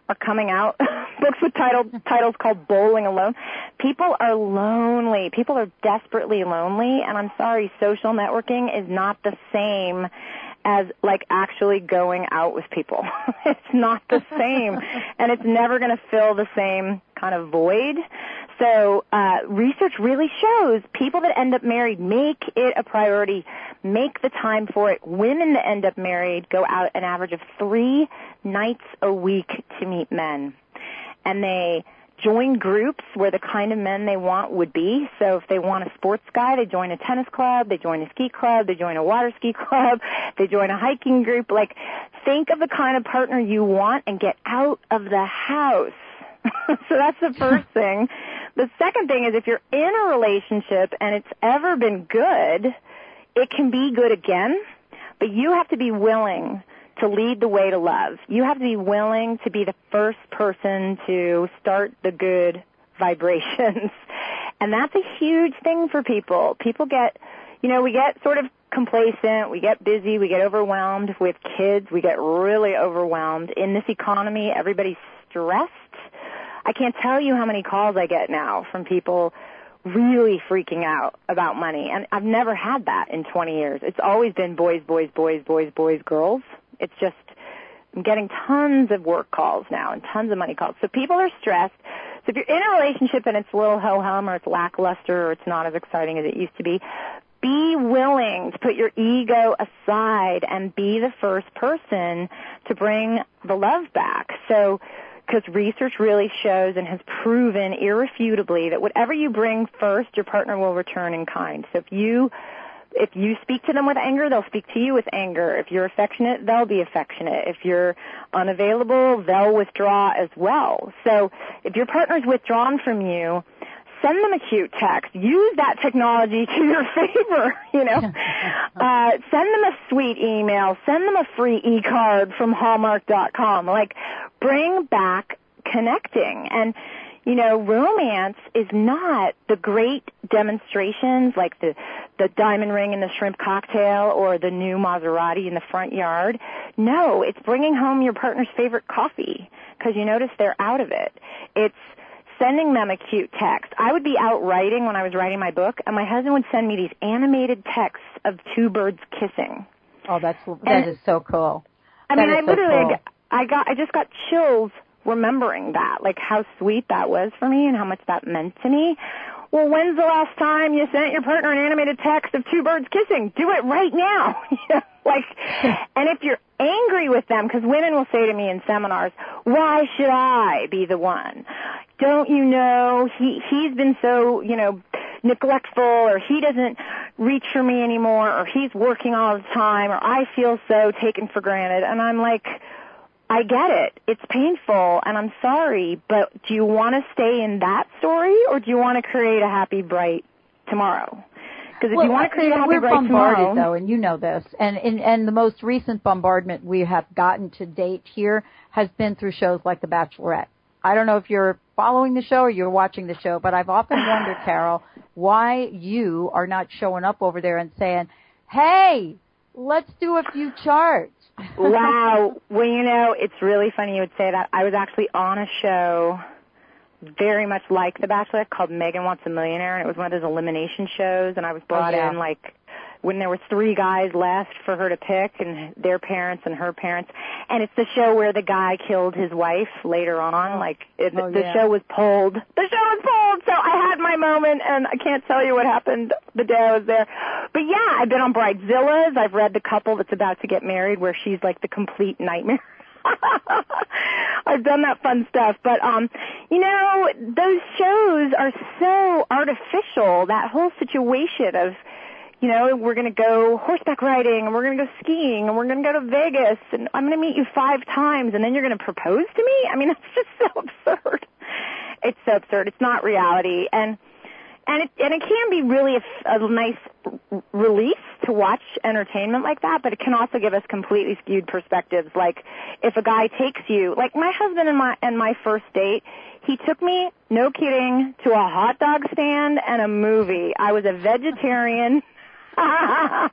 are coming out. Books with title, titles called Bowling Alone. People are lonely. People are desperately lonely. And I'm sorry, social networking is not the same as like actually going out with people. it's not the same. and it's never going to fill the same kind of void. So uh, research really shows people that end up married make it a priority, make the time for it. Women that end up married go out an average of three nights a week to meet men, and they join groups where the kind of men they want would be. So if they want a sports guy, they join a tennis club, they join a ski club, they join a water ski club, they join a hiking group. Like, think of the kind of partner you want and get out of the house. so that's the first thing. The second thing is if you're in a relationship and it's ever been good, it can be good again, but you have to be willing to lead the way to love. You have to be willing to be the first person to start the good vibrations. And that's a huge thing for people. People get, you know, we get sort of complacent, we get busy, we get overwhelmed. With kids, we get really overwhelmed. In this economy, everybody's stressed. I can't tell you how many calls I get now from people really freaking out about money. And I've never had that in 20 years. It's always been boys, boys, boys, boys, boys, girls. It's just, I'm getting tons of work calls now and tons of money calls. So people are stressed. So if you're in a relationship and it's a little ho-hum or it's lackluster or it's not as exciting as it used to be, be willing to put your ego aside and be the first person to bring the love back. So, because research really shows and has proven irrefutably that whatever you bring first, your partner will return in kind. So if you if you speak to them with anger, they'll speak to you with anger. If you're affectionate, they'll be affectionate. If you're unavailable, they'll withdraw as well. So if your partner's withdrawn from you, send them a cute text. Use that technology to your favor, you know. uh, send them a sweet email. Send them a free e-card from Hallmark.com. Like, bring back connecting. And, you know, romance is not the great demonstrations like the the diamond ring in the shrimp cocktail or the new Maserati in the front yard. No, it's bringing home your partner's favorite coffee because you notice they're out of it. It's sending them a cute text. I would be out writing when I was writing my book, and my husband would send me these animated texts of two birds kissing. Oh, that's that and, is so cool. I that mean, I so literally, cool. I got, I just got chills remembering that, like how sweet that was for me and how much that meant to me. Well, when's the last time you sent your partner an animated text of two birds kissing? Do it right now. like, and if you're angry with them, because women will say to me in seminars, why should I be the one? Don't you know he, he's been so, you know, neglectful or he doesn't reach for me anymore or he's working all the time or I feel so taken for granted. And I'm like, I get it. It's painful and I'm sorry, but do you want to stay in that story or do you want to create a happy, bright tomorrow? Because if well, you want to create a happy, we're bright bombarded tomorrow, though, and you know this. And, and and the most recent bombardment we have gotten to date here has been through shows like The Bachelorette. I don't know if you're following the show or you're watching the show, but I've often wondered, Carol, why you are not showing up over there and saying, "Hey, let's do a few charts." wow. Well, you know, it's really funny you would say that. I was actually on a show very much like The Bachelor called Megan Wants a Millionaire, and it was one of those elimination shows, and I was oh, brought oh, yeah. in like when there were three guys left for her to pick and their parents and her parents. And it's the show where the guy killed his wife later on. Like it, Oh, the yeah. show was pulled. The show was pulled! So i had my moment and i can't tell you what happened the day i was there. But yeah i've been on bridezillas. I've read the couple that's about to get married where she's like the complete nightmare. I've done that fun stuff, but um, you know, those shows are so artificial. That whole situation of, you know, we're going to go horseback riding and we're going to go skiing and we're going to go to Vegas and I'm going to meet you five times and then you're going to propose to me. I mean, that's just so absurd. It's so absurd. It's not reality, and and it and it can be really a, a nice release to watch entertainment like that, but it can also give us completely skewed perspectives. Like if a guy takes you, like my husband and my and my first date, he took me, no kidding, to a hot dog stand and a movie. I was a vegetarian.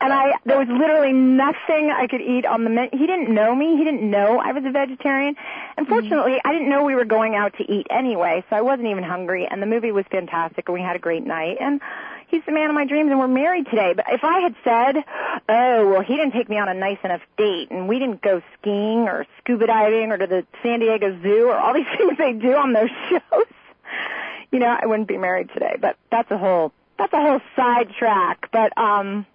and I there was literally nothing I could eat on the menu. He didn't know me. He didn't know I was a vegetarian. Unfortunately, mm-hmm. I didn't know we were going out to eat anyway, so I wasn't even hungry. And the movie was fantastic, and we had a great night. And he's the man of my dreams, and we're married today. But if I had said, "Oh, well, he didn't take me on a nice enough date, and we didn't go skiing or scuba diving or to the San Diego Zoo or all these things they do on those shows," you know, I wouldn't be married today. But that's a whole that's a whole sidetrack. But um.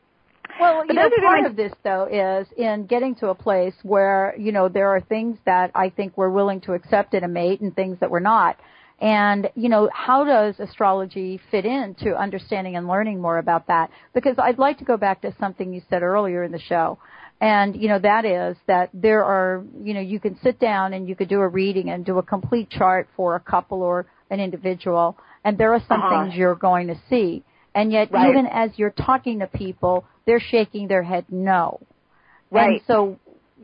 Well, you know, part of this though is in getting to a place where you know there are things that I think we're willing to accept in a mate and things that we're not. And you know, how does astrology fit into understanding and learning more about that? Because I'd like to go back to something you said earlier in the show. And you know that is that there are you know you can sit down and you could do a reading and do a complete chart for a couple or an individual and there are some Uh-huh. things you're going to see and yet Right. even as you're talking to people they're shaking their head no. Right. And so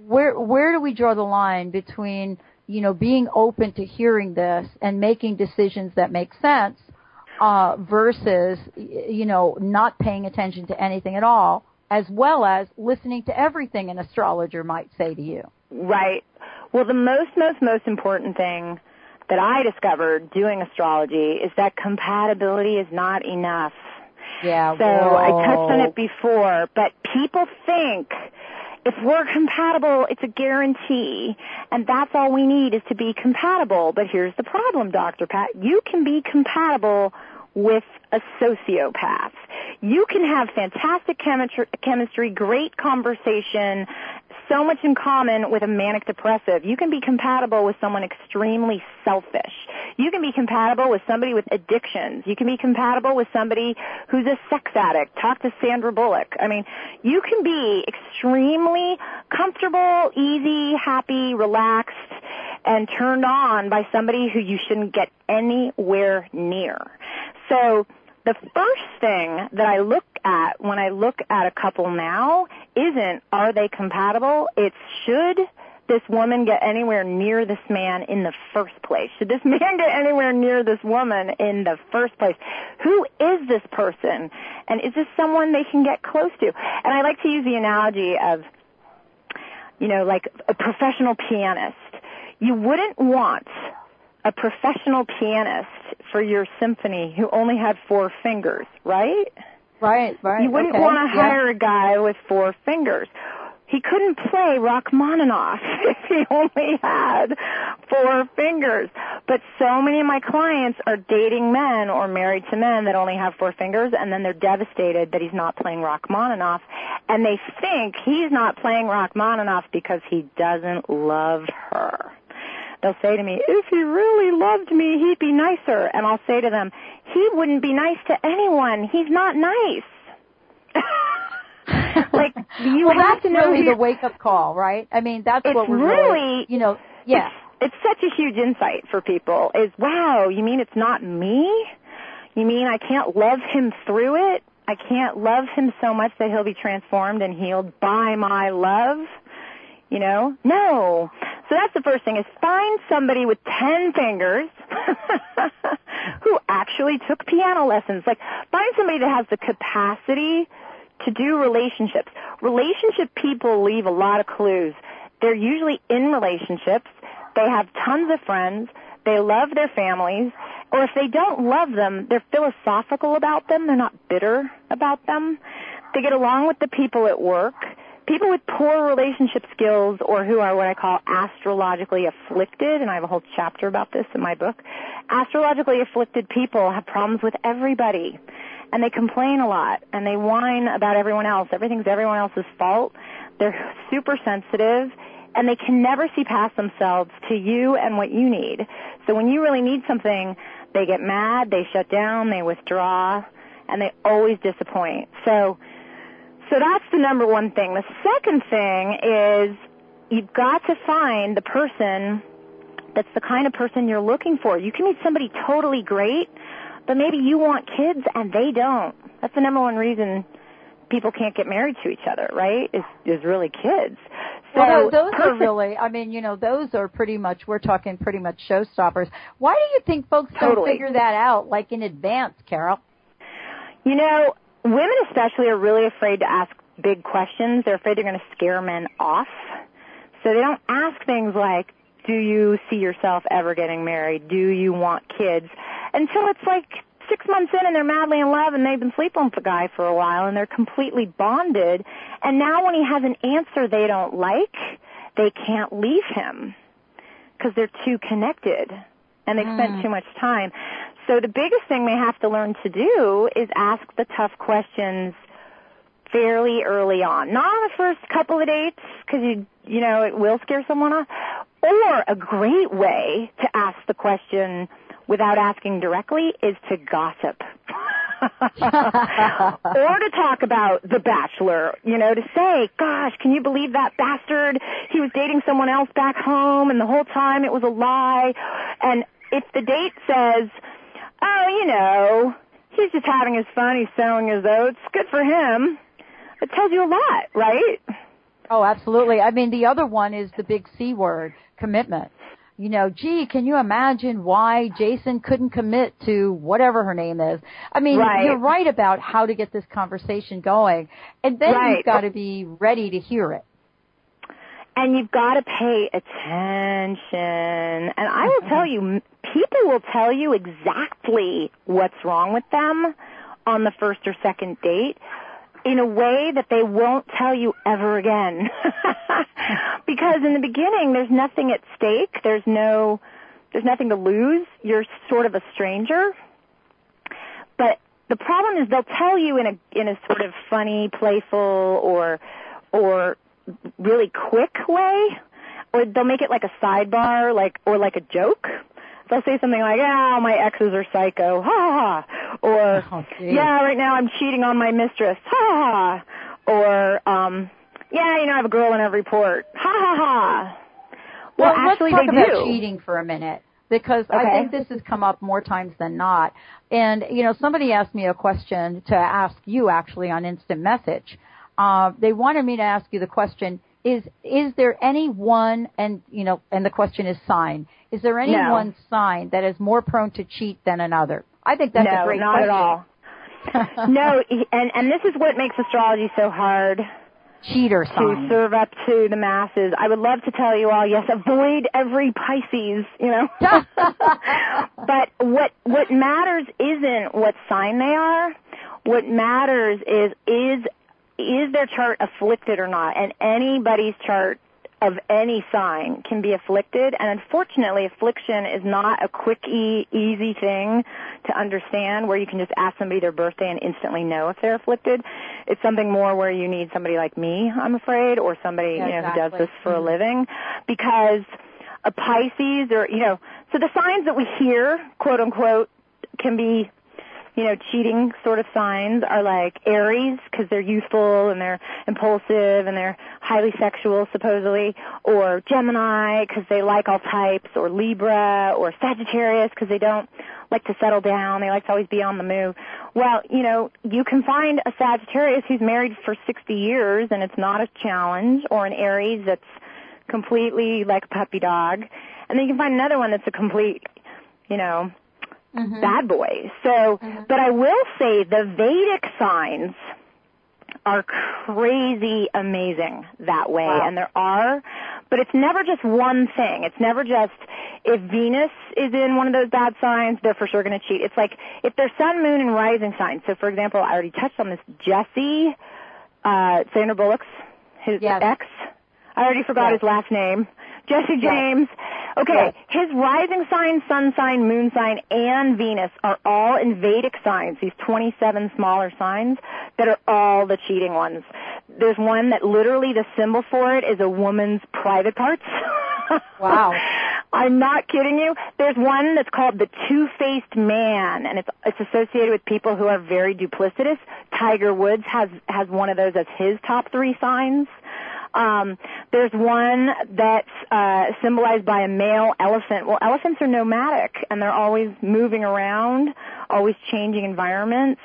where where do we draw the line between, you know, being open to hearing this and making decisions that make sense uh versus you know, not paying attention to anything at all as well as listening to everything an astrologer might say to you. Right. Well, the most, most, most important thing that I discovered doing astrology is that compatibility is not enough. Yeah. So I touched on it before, but people think if we're compatible, it's a guarantee, and that's all we need is to be compatible. But here's the problem, Dr. Pat. You can be compatible with a sociopath. You can have fantastic chemistry great conversation, so much in common with a manic depressive. You can be compatible with someone extremely selfish. You can be compatible with somebody with addictions. You can be compatible with somebody who's a sex addict. Talk to Sandra Bullock. I mean, you can be extremely comfortable, easy, happy, relaxed, and turned on by somebody who you shouldn't get anywhere near. So, the first thing that I look at when I look at a couple now isn't are they compatible? It's should this woman get anywhere near this man in the first place? Should this man get anywhere near this woman in the first place? Who is this person? And is this someone they can get close to? And I like to use the analogy of, you know, like a professional pianist. You wouldn't want a professional pianist for your symphony who only had four fingers, right? Right, right. You wouldn't okay, want to yeah. hire a guy with four fingers. He couldn't play Rachmaninoff if he only had four fingers. But so many of my clients are dating men or married to men that only have four fingers and then they're devastated that he's not playing Rachmaninoff and they think he's not playing Rachmaninoff because he doesn't love her. They'll say to me, if he really loved me, he'd be nicer. And I'll say to them, he wouldn't be nice to anyone. He's not nice. like you well, have to know really who- the wake up call, right? I mean, that's what we're really- you know, yeah. It's, it's such a huge insight for people is, wow, you mean it's not me? You mean I can't love him through it? I can't love him so much that he'll be transformed and healed by my love? You know? No. So that's the first thing is find somebody with 10 fingers who actually took piano lessons. Like find somebody that has the capacity to do relationships. Relationship people leave a lot of clues. They're usually in relationships. They have tons of friends. They love their families. Or if they don't love them, they're philosophical about them. They're not bitter about them. they get along with the people at work. People with poor relationship skills or who are what I call astrologically afflicted, and I have a whole chapter about this in my book. Astrologically afflicted people have problems with everybody and they complain a lot and they whine about everyone else. Everything's everyone else's fault. They're super sensitive and they can never see past themselves to you and what you need. So when you really need something, they get mad, they shut down, they withdraw, and they always disappoint. So, so that's the number one thing. The second thing is you've got to find the person that's the kind of person you're looking for. You can meet somebody totally great, but maybe you want kids and they don't. That's the number one reason people can't get married to each other, right? Is is really kids. So well, those perfect. are really, I mean, you know, those are pretty much, we're talking pretty much showstoppers. Why do you think folks totally. don't figure that out, like in advance, Carol? You know, women especially are really afraid to ask big questions. They're afraid they're going to scare men off. So they don't ask things like, do you see yourself ever getting married? Do you want kids? Until it's like six months in and they're madly in love and they've been sleeping with the guy for a while and they're completely bonded. And now when he has an answer they don't like, they can't leave him because they're too connected and they've mm. spent too much time. So the biggest thing they have to learn to do is ask the tough questions fairly early on. Not on the first couple of dates because you you know it will scare someone off. Or a great way to ask the question without asking directly is to gossip. or to talk about the bachelor, you know, to say, gosh, can you believe that bastard? He was dating someone else back home and the whole time it was a lie. And if the date says, oh, you know, he's just having his fun, he's sowing his oats, good for him, it tells you a lot, right? Oh, absolutely. I mean, the other one is the big C word, commitment you know, gee, can you imagine why Jason couldn't commit to whatever her name is? I mean, right. you're right about how to get this conversation going. And then right. you've got to be ready to hear it. And you've got to pay attention. And I will tell you, people will tell you exactly what's wrong with them on the first or second date in a way that they won't tell you ever again. because in the beginning, there's nothing at stake. There's no, there's nothing to lose. You're sort of a stranger. But the problem is they'll tell you in a, in a sort of funny, playful, or, or really quick way, or they'll make it like a sidebar, like, or like a joke they'll say something like, "Oh, my exes are psycho," ha ha, or oh, "Yeah, right now I'm cheating on my mistress," ha ha, ha. or um, "Yeah, you know, I have a girl in every port," ha ha ha. Well, well actually, let's talk they about do. cheating for a minute because okay. I think this has come up more times than not. And you know, somebody asked me a question to ask you actually on instant message. Uh, they wanted me to ask you the question: Is is there any one and you know, and the question is sign is there any no. one sign that is more prone to cheat than another? I think that's no, a great not question. at all. no, and and this is what makes astrology so hard. Cheater sign. To serve up to the masses. I would love to tell you all, yes, avoid every Pisces, you know. but what what matters isn't what sign they are. What matters is is is their chart afflicted or not? And anybody's chart of any sign can be afflicted and unfortunately affliction is not a quick e- easy thing to understand where you can just ask somebody their birthday and instantly know if they're afflicted it's something more where you need somebody like me i'm afraid or somebody yeah, you know exactly. who does this for mm-hmm. a living because a pisces or you know so the signs that we hear quote unquote can be you know, cheating sort of signs are like Aries because they're youthful and they're impulsive and they're highly sexual supposedly, or Gemini because they like all types, or Libra, or Sagittarius because they don't like to settle down. They like to always be on the move. Well, you know, you can find a Sagittarius who's married for 60 years and it's not a challenge, or an Aries that's completely like a puppy dog. And then you can find another one that's a complete, you know, mm-hmm. bad boy. So, mm-hmm. but I will say the Vedic signs are crazy amazing that way wow. and there are but it's never just one thing it's never just if venus is in one of those bad signs they're for sure going to cheat it's like if their sun moon and rising signs so for example i already touched on this jesse uh, Sandra Bullock's, his Yes. ex. I already forgot Yes. his last name. Jesse James. Okay, Yes. his rising sign, sun sign, moon sign, and Venus are all in Vedic signs, these 27 smaller signs that are all the cheating ones. There's one that literally the symbol for it is a woman's private parts. Wow. I'm not kidding you. There's one that's called the two-faced man, and it's it's associated with people who are very duplicitous. Tiger Woods has has one of those as his top three signs. Um, there's one that's uh, symbolized by a male elephant. Well, elephants are nomadic, and they're always moving around, always changing environments.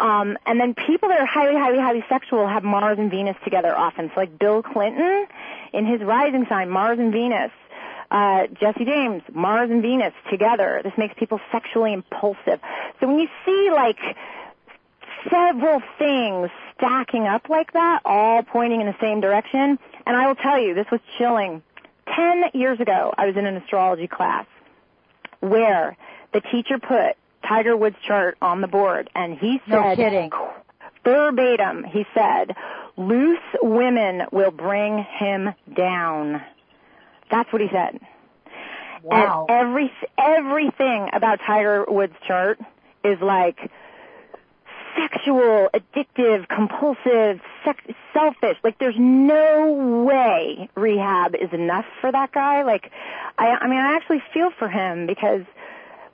Um, and then people that are highly, highly, highly sexual have Mars and Venus together often. So like Bill Clinton, in his rising sign, Mars and Venus. Uh, Jesse James, Mars and Venus together. This makes people sexually impulsive. So when you see like several things stacking up like that, all pointing in the same direction, and I will tell you, this was chilling. Ten years ago, I was in an astrology class where the teacher put Tiger Woods' chart on the board, and he No said, kidding. verbatim, he said, loose women will bring him down. That's what he said. Wow. And every everything about Tiger Woods' chart is like sexual, addictive, compulsive, sex, selfish. Like there's no way rehab is enough for that guy. Like I I mean I actually feel for him because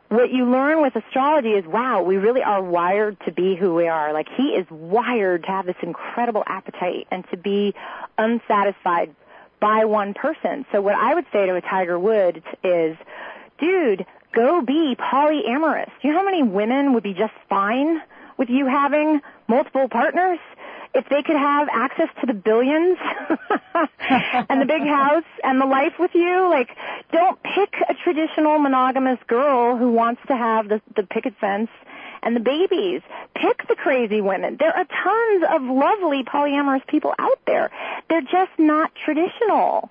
what you learn with astrology is wow, we really are wired to be who we are. Like he is wired to have this incredible appetite and to be unsatisfied by one person. So what I would say to a Tiger Woods is, dude, go be polyamorous. Do you know how many women would be just fine with you having multiple partners? If they could have access to the billions and the big house and the life with you, like, don't pick a traditional monogamous girl who wants to have the, the picket fence and the babies. Pick the crazy women. There are tons of lovely polyamorous people out there. They're just not traditional.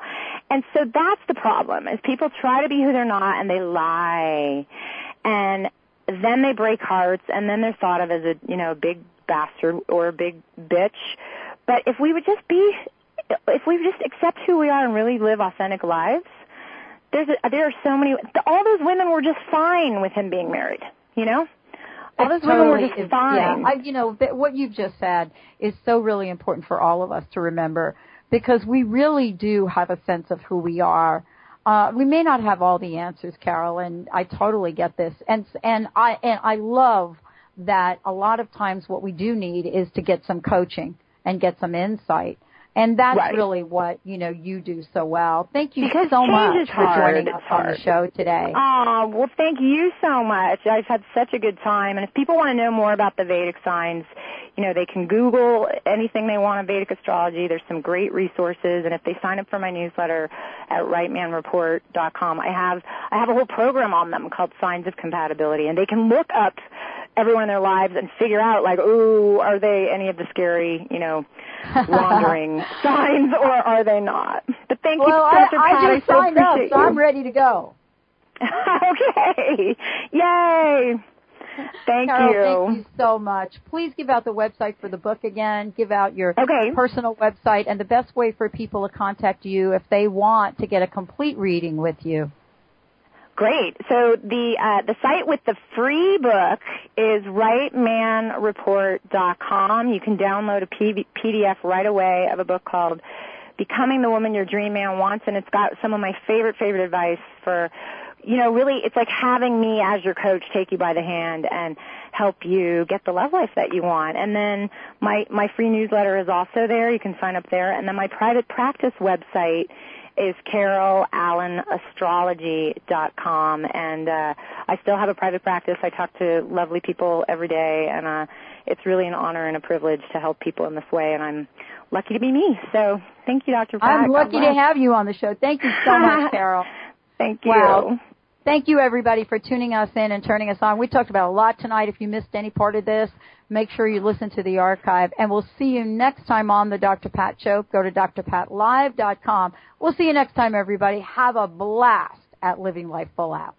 And so that's the problem is people try to be who they're not and they lie. And then they break hearts and then they're thought of as a, you know, a big bastard or a big bitch. But if we would just be, if we would just accept who we are and really live authentic lives, there's a, there are so many, all those women were just fine with him being married, you know? All those It women were just fine. Yeah, I, you know, what you've just said is so really important for all of us to remember because we really do have a sense of who we are. Uh, we may not have all the answers, Carol, and I totally get this. And and I and I love that a lot of times what we do need is to get some coaching and get some insight. And that's Right. really what, you know, you do so well. Thank you Because so much for hard. joining us on the show today. Oh, well, thank you so much. I've had such a good time. And if people want to know more about the Vedic signs, you know, they can Google anything they want on Vedic astrology. There's some great resources. And if they sign up for my newsletter at rightmanreport.com, I have, I have a whole program on them called Signs of Compatibility. And they can look up everyone in their lives and figure out like, ooh, are they any of the scary, you know, wandering signs or are they not? But thank you, well, I, Dr. I Pat. just so signed up, so. I'm ready to go. okay. Yay. Thank Carol, you. thank you so much. Please give out the website for the book again. Give out your Okay. personal website and the best way for people to contact you if they want to get a complete reading with you. Great. So the uh, the site with the free book is rightmanreport.com. You can download a PDF right away of a book called Becoming the Woman Your Dream Man Wants, and it's got some of my favorite favorite advice for you know, really, it's like having me as your coach take you by the hand and help you get the love life that you want. And then my, my free newsletter is also there. You can sign up there. And then my private practice website is carolallenastrology.com. And, uh, I still have a private practice. I talk to lovely people every day and, uh, it's really an honor and a privilege to help people in this way. And I'm lucky to be me. So thank you, Dr. Pat. I'm lucky to have you on the show. Thank you so much, Carol. Thank you. Wow. Thank you everybody for tuning us in and turning us on. We talked about a lot tonight. If you missed any part of this, make sure you listen to the archive and we'll see you next time on the Dr. Pat Show. Go to drpatlive.com. We'll see you next time everybody. Have a blast at living life full out.